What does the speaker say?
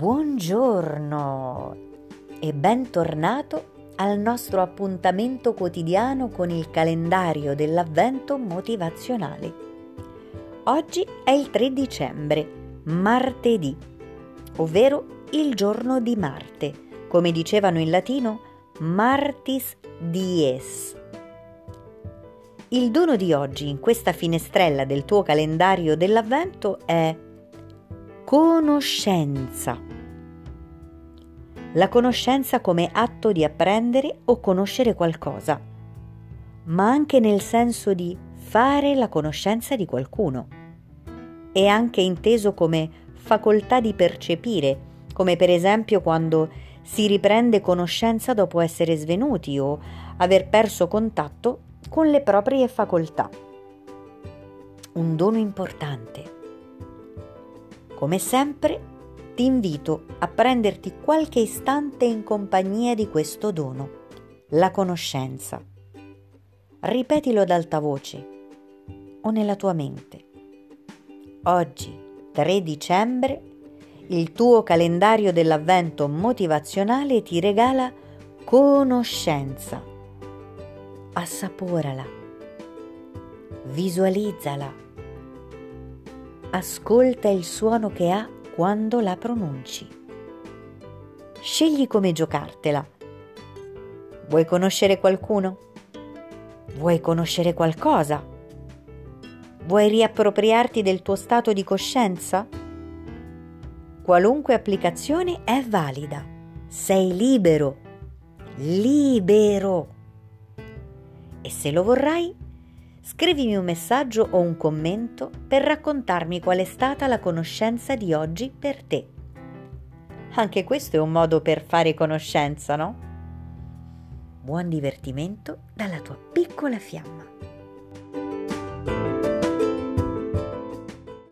Buongiorno e bentornato al nostro appuntamento quotidiano con il calendario dell'avvento motivazionale. Oggi è il 3 dicembre, martedì, ovvero il giorno di Marte, come dicevano in latino Martis dies. Il dono di oggi in questa finestrella del tuo calendario dell'avvento è conoscenza. La conoscenza come atto di apprendere o conoscere qualcosa, ma anche nel senso di fare la conoscenza di qualcuno. È anche inteso come facoltà di percepire, come per esempio quando si riprende conoscenza dopo essere svenuti o aver perso contatto con le proprie facoltà. Un dono importante come sempre, ti invito a prenderti qualche istante in compagnia di questo dono, la conoscenza. Ripetilo ad alta voce o nella tua mente. Oggi, 3 dicembre, il tuo calendario dell'avvento motivazionale ti regala conoscenza. Assaporala. Visualizzala ascolta il suono che ha quando la pronunci. Scegli come giocartela. Vuoi conoscere qualcuno? Vuoi conoscere qualcosa? Vuoi riappropriarti del tuo stato di coscienza? Qualunque applicazione è valida. Sei libero. Libero. E se lo vorrai, Scrivimi un messaggio o un commento per raccontarmi qual è stata la conoscenza di oggi per te. Anche questo è un modo per fare conoscenza, no? Buon divertimento dalla tua piccola fiamma.